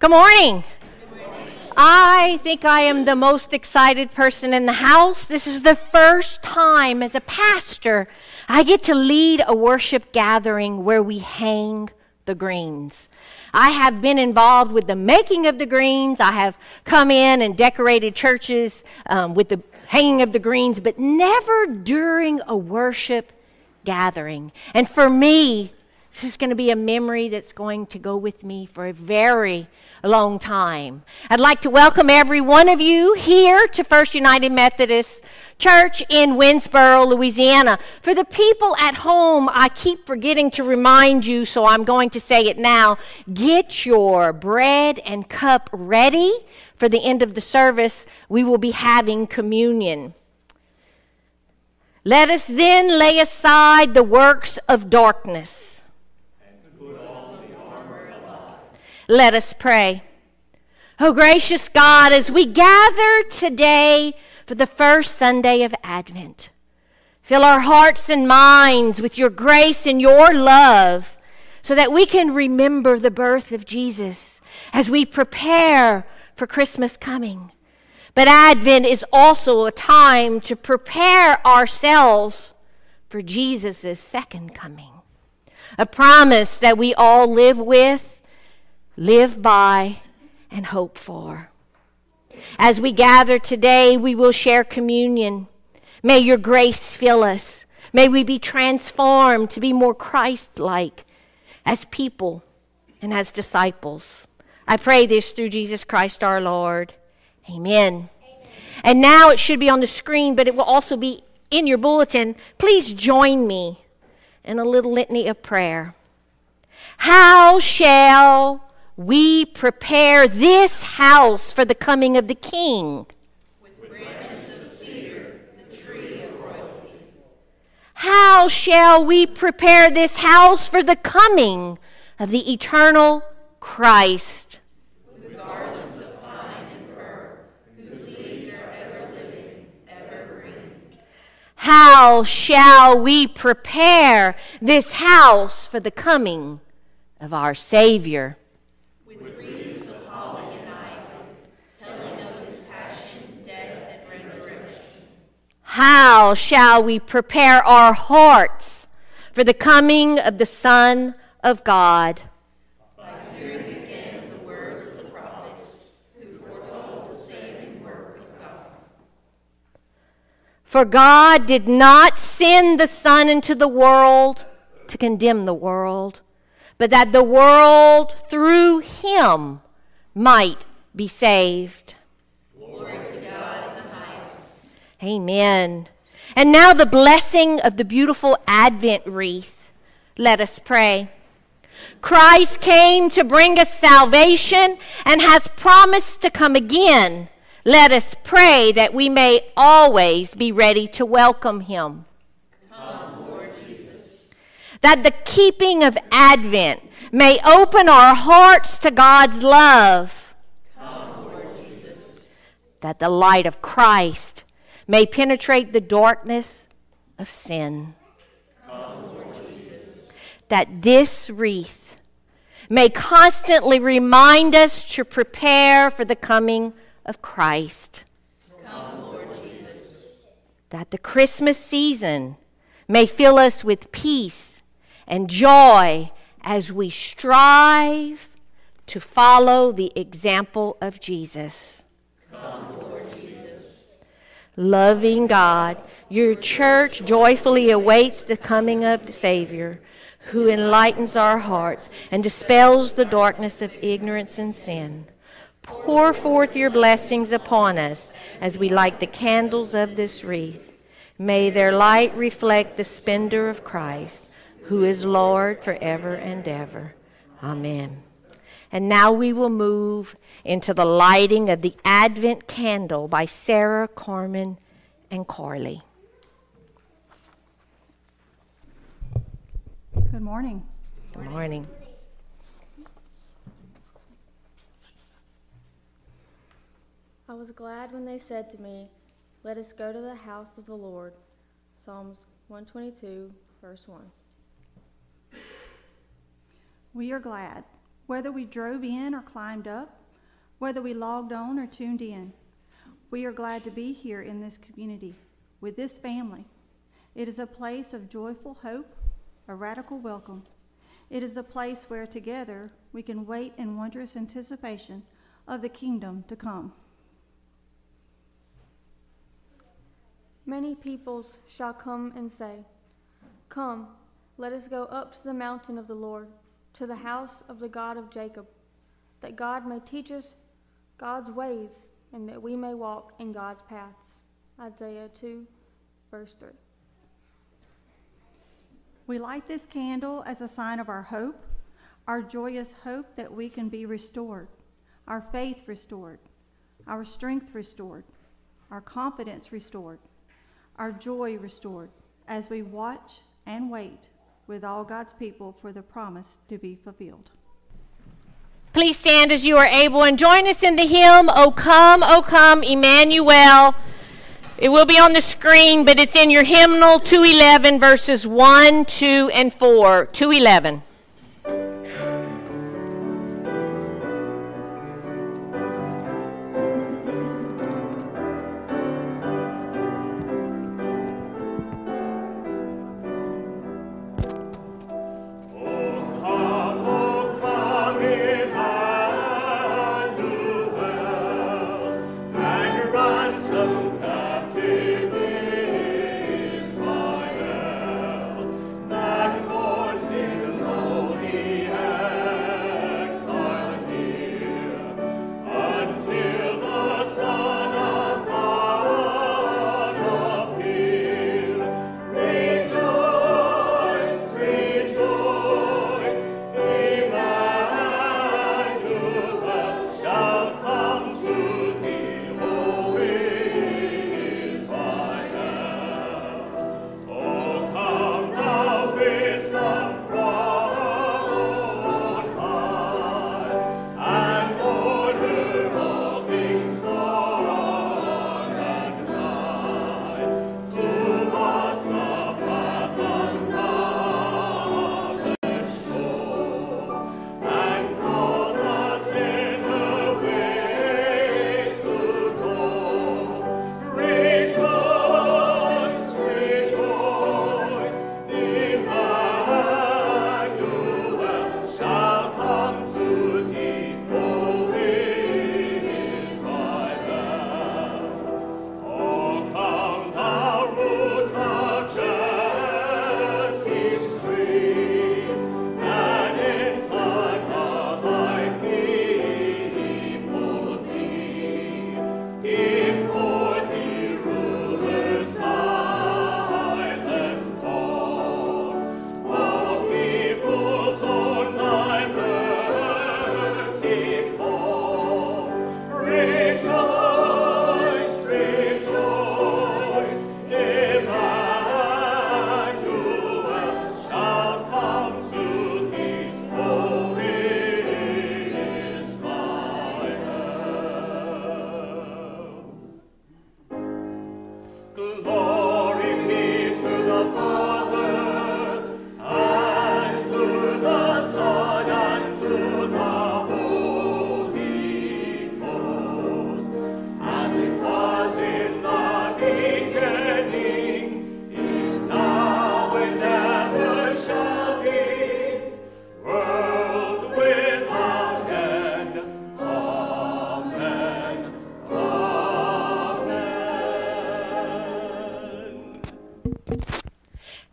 Good morning. I think I am the most excited person in the house. This is the first time as a pastor I get to lead a worship gathering where we hang the greens. I have been involved with the making of the greens. I have come in and decorated churches um, with the hanging of the greens, but never during a worship gathering. And for me, this is going to be a memory that's going to go with me for a very long time. I'd like to welcome every one of you here to First United Methodist Church in Winnsboro, Louisiana. For the people at home, I keep forgetting to remind you, so I'm going to say it now. Get your bread and cup ready for the end of the service. We will be having communion. Let us then lay aside the works of darkness. Let us pray. Oh, gracious God, as we gather today for the first Sunday of Advent, fill our hearts and minds with your grace and your love so that we can remember the birth of Jesus as we prepare for Christmas coming. But Advent is also a time to prepare ourselves for Jesus' second coming. A promise that we all live with, live by, and hope for. As we gather today, we will share communion. May your grace fill us. May we be transformed to be more Christ like as people and as disciples. I pray this through Jesus Christ our Lord. Amen. And now it should be on the screen, but it will also be in your bulletin. Please join me in a little litany of prayer. How shall we prepare this house for the coming of the King? With branches of cedar, the tree of royalty. How shall we prepare this house for the coming of the eternal Christ? With garlands of pine and fir, whose leaves are ever living, evergreen. How shall we prepare this house for the coming of our Savior? With wreaths of holly and ivy, telling of his passion, death, and resurrection. How shall we prepare our hearts for the coming of the Son of God? For God did not send the Son into the world to condemn the world, but that the world through him might be saved. Glory to God in the highest. Amen. And now the blessing of the beautiful Advent wreath. Let us pray. Christ came to bring us salvation and has promised to come again. Let us pray that we may always be ready to welcome him. Come, Lord Jesus. That the keeping of Advent may open our hearts to God's love. Come, Lord Jesus. That the light of Christ may penetrate the darkness of sin. That this wreath may constantly remind us to prepare for the coming of Christ. That the Christmas season may fill us with peace and joy as we strive to follow the example of Jesus. Loving God, your church joyfully awaits the coming of the Savior, who enlightens our hearts and dispels the darkness of ignorance and sin. Pour forth your blessings upon us as we light the candles of this wreath. May their light reflect the splendor of Christ, who is Lord forever and ever. Amen. And now we will move into the lighting of the Advent candle by Sarah, Carmen, and Carly. Good morning. Good morning. I was glad when they said to me, Let us go to the house of the Lord. Psalms 122, verse 1. We are glad whether we drove in or climbed up, whether we logged on or tuned in. We are glad to be here in this community with this family. It is a place of joyful hope, a radical welcome. It is a place where together we can wait in wondrous anticipation of the kingdom to come. Many peoples shall come and say, Come, let us go up to the mountain of the Lord, to the house of the God of Jacob, that God may teach us God's ways and that we may walk in God's paths. Isaiah 2, verse 3. We light this candle as a sign of our hope, our joyous hope that we can be restored, our faith restored, our strength restored, our confidence restored, our joy restored, as we watch and wait with all God's people for the promise to be fulfilled. Please stand as you are able and join us in the hymn, O come, O come, Emmanuel. It will be on the screen, but it's in your hymnal 211, verses 1, 2, and 4. 211.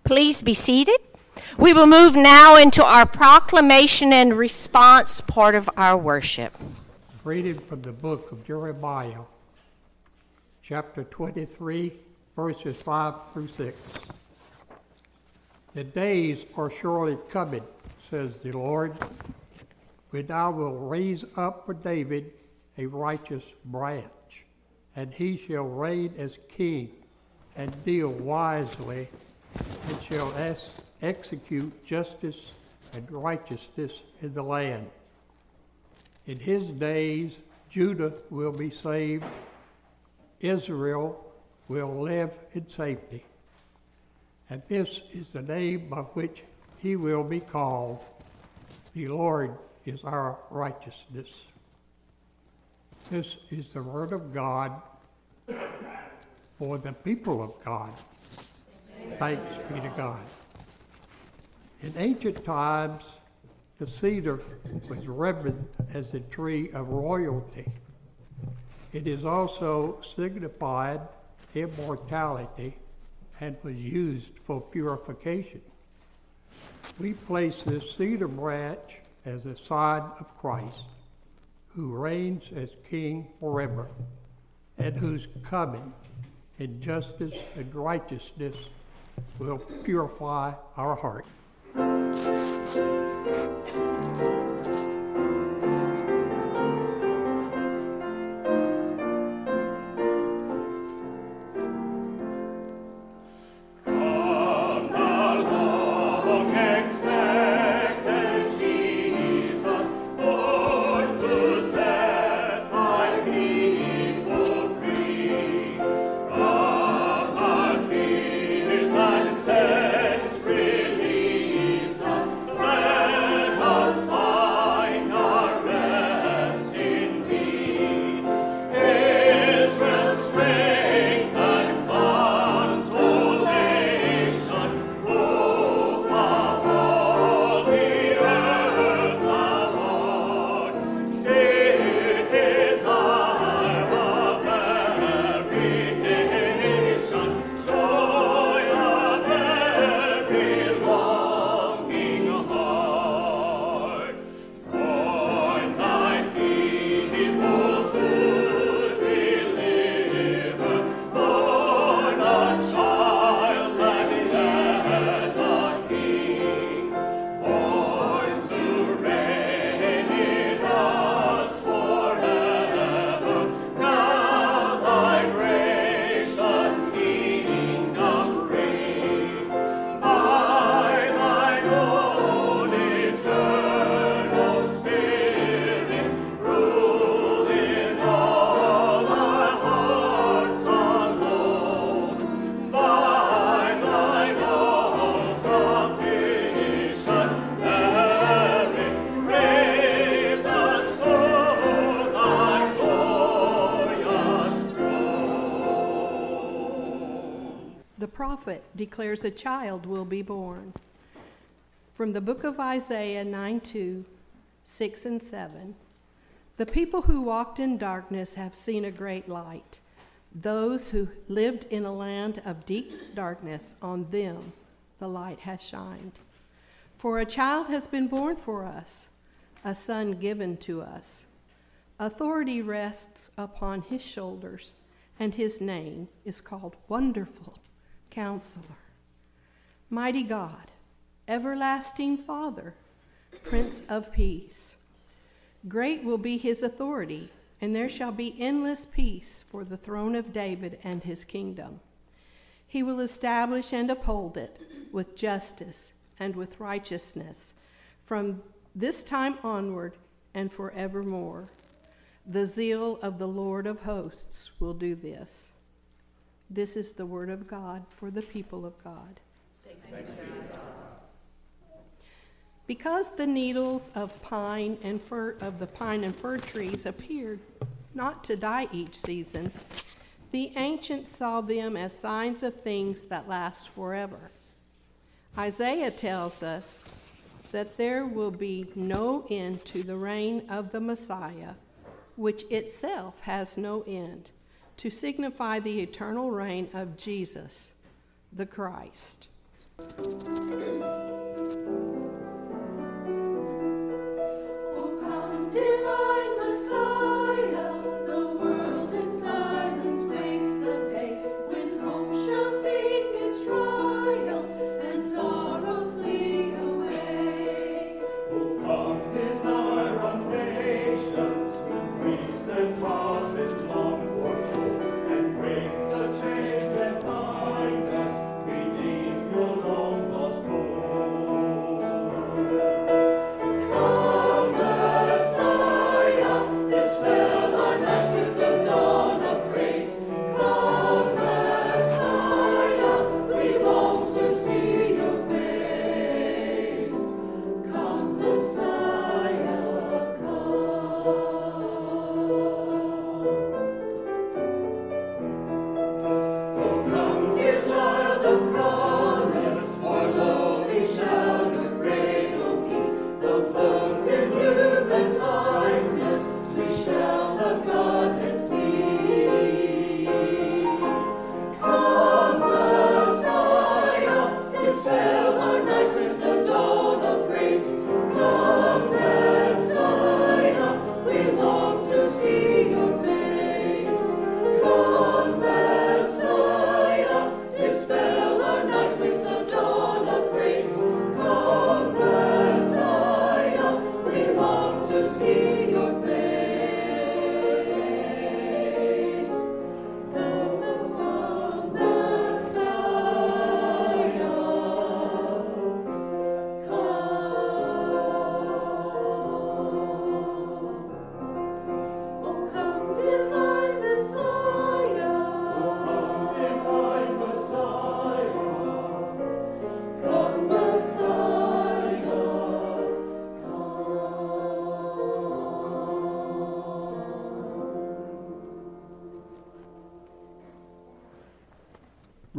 Please be seated. We will move now into our proclamation and response part of our worship. Reading from the book of Jeremiah, chapter 23, verses 5 through 6. The days are surely coming, says the Lord, when I will raise up for David a righteous branch, and he shall reign as king and deal wisely and shall ex- execute justice and righteousness in the land. In his days, Judah will be saved, Israel will live in safety. And this is the name by which he will be called. The Lord is our righteousness. This is the word of God for the people of God. Thanks be to God. In ancient times, the cedar was revered as a tree of royalty. It is also signified immortality and was used for purification. We place this cedar branch as a sign of Christ, who reigns as King forever, and whose coming in justice and righteousness will purify our heart. Declares a child will be born. From the book of Isaiah 9 2, 6 and 7. The people who walked in darkness have seen a great light. Those who lived in a land of deep darkness, on them the light has shined. For a child has been born for us, a son given to us. Authority rests upon his shoulders, and his name is called Wonderful Counselor, Mighty God, Everlasting Father, Prince of Peace. Great will be his authority, and there shall be endless peace for the throne of David and his kingdom. He will establish and uphold it with justice and with righteousness from this time onward and forevermore. The zeal of the Lord of hosts will do this. This is the word of God for the people of God. Because the needles of pine and fir of the pine and fir trees appeared not to die each season, the ancients saw them as signs of things that last forever. Isaiah tells us that there will be no end to the reign of the Messiah, which itself has no end, to signify the eternal reign of Jesus, the Christ. O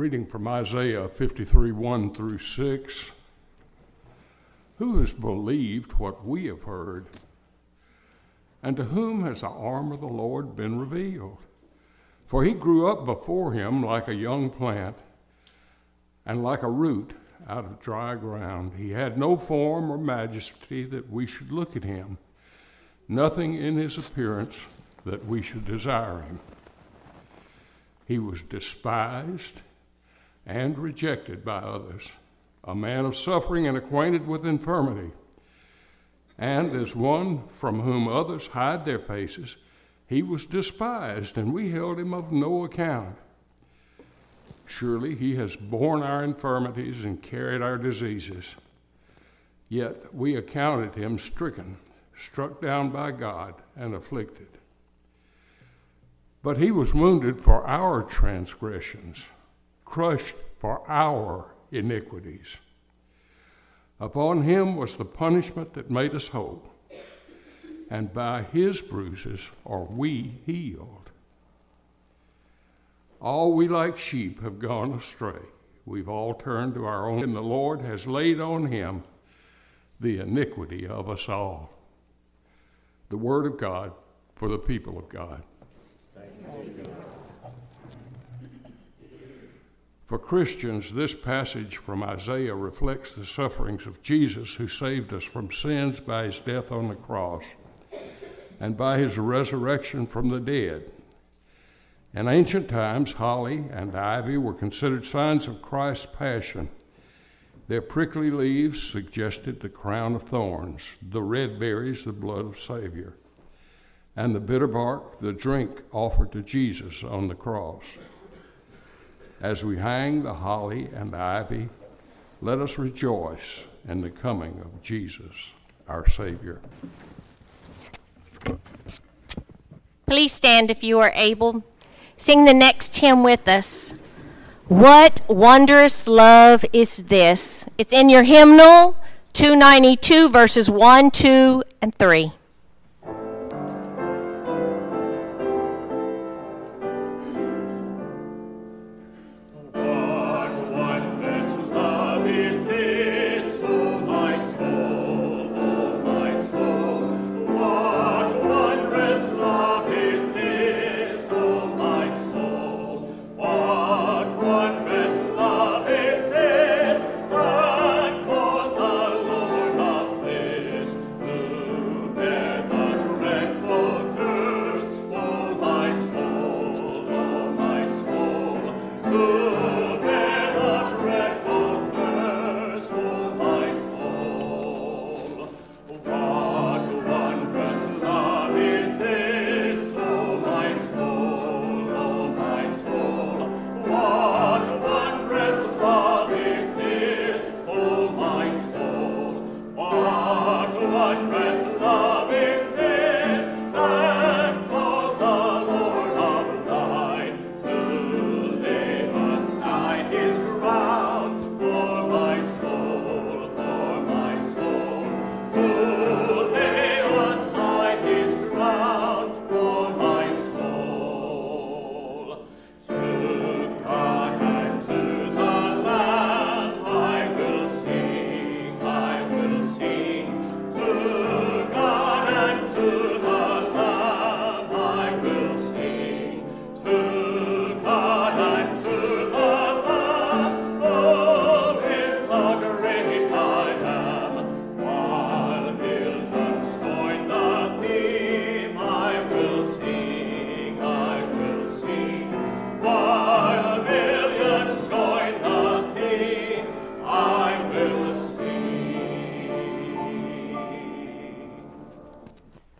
reading from Isaiah 53 1 through 6. Who has believed what we have heard? And to whom has the arm of the Lord been revealed? For he grew up before him like a young plant and like a root out of dry ground. He had no form or majesty that we should look at him, nothing in his appearance that we should desire him. He was despised and rejected by others, a man of suffering and acquainted with infirmity. And as one from whom others hide their faces, he was despised, and we held him of no account. Surely he has borne our infirmities and carried our diseases. Yet we accounted him stricken, struck down by God, and afflicted. But he was wounded for our transgressions, crushed for our iniquities. Upon him was the punishment that made us whole, and by his bruises are we healed. All we like sheep have gone astray. We've all turned to our own, and the Lord has laid on him the iniquity of us all. The word of God for the people of God. For Christians, this passage from Isaiah reflects the sufferings of Jesus, who saved us from sins by his death on the cross and by his resurrection from the dead. In ancient times, holly and ivy were considered signs of Christ's passion. Their prickly leaves suggested the crown of thorns, the red berries, the blood of Savior, and the bitter bark, the drink offered to Jesus on the cross. As we hang the holly and the ivy, let us rejoice in the coming of Jesus, our Savior. Please stand if you are able. Sing the next hymn with us. What wondrous love is this? It's in your hymnal, 292, verses 1, 2, and 3.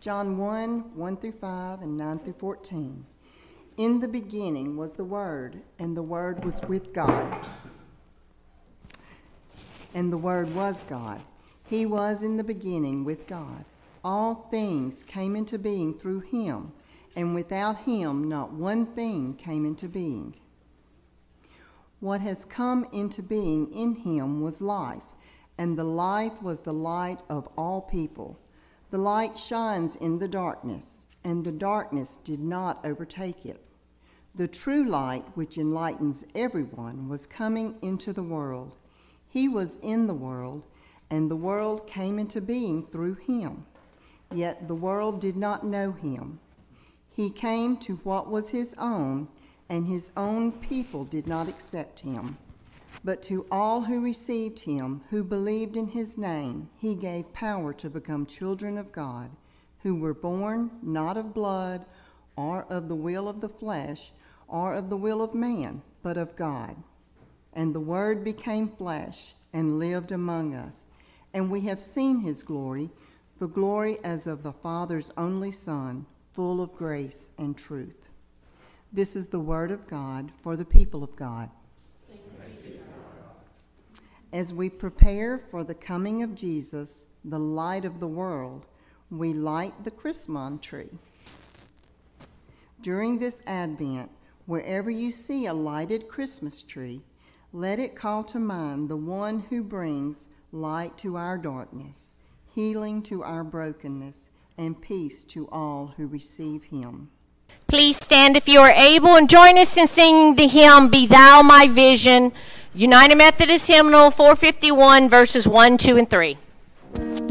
John 1 1 through 5 and 9 through 14. In the beginning was the Word, and the Word was with God. And the Word was God. He was in the beginning with God. All things came into being through him, and without him not one thing came into being. What has come into being in him was life, and the life was the light of all people. The light shines in the darkness, and the darkness did not overtake it. The true light, which enlightens everyone, was coming into the world. He was in the world, and the world came into being through him. Yet the world did not know him. He came to what was his own, and his own people did not accept him. But to all who received him, who believed in his name, he gave power to become children of God, who were born not of blood, or of the will of the flesh, or of the will of man, but of God. And the Word became flesh and lived among us. And we have seen his glory, the glory as of the Father's only Son, full of grace and truth. This is the Word of God for the people of God. As we prepare for the coming of Jesus, the light of the world, we light the Christmas tree. During this Advent, wherever you see a lighted Christmas tree, let it call to mind the one who brings light to our darkness, healing to our brokenness, and peace to all who receive him. Please stand if you are able and join us in singing the hymn, Be Thou My Vision, United Methodist Hymnal 451, verses 1, 2, and 3.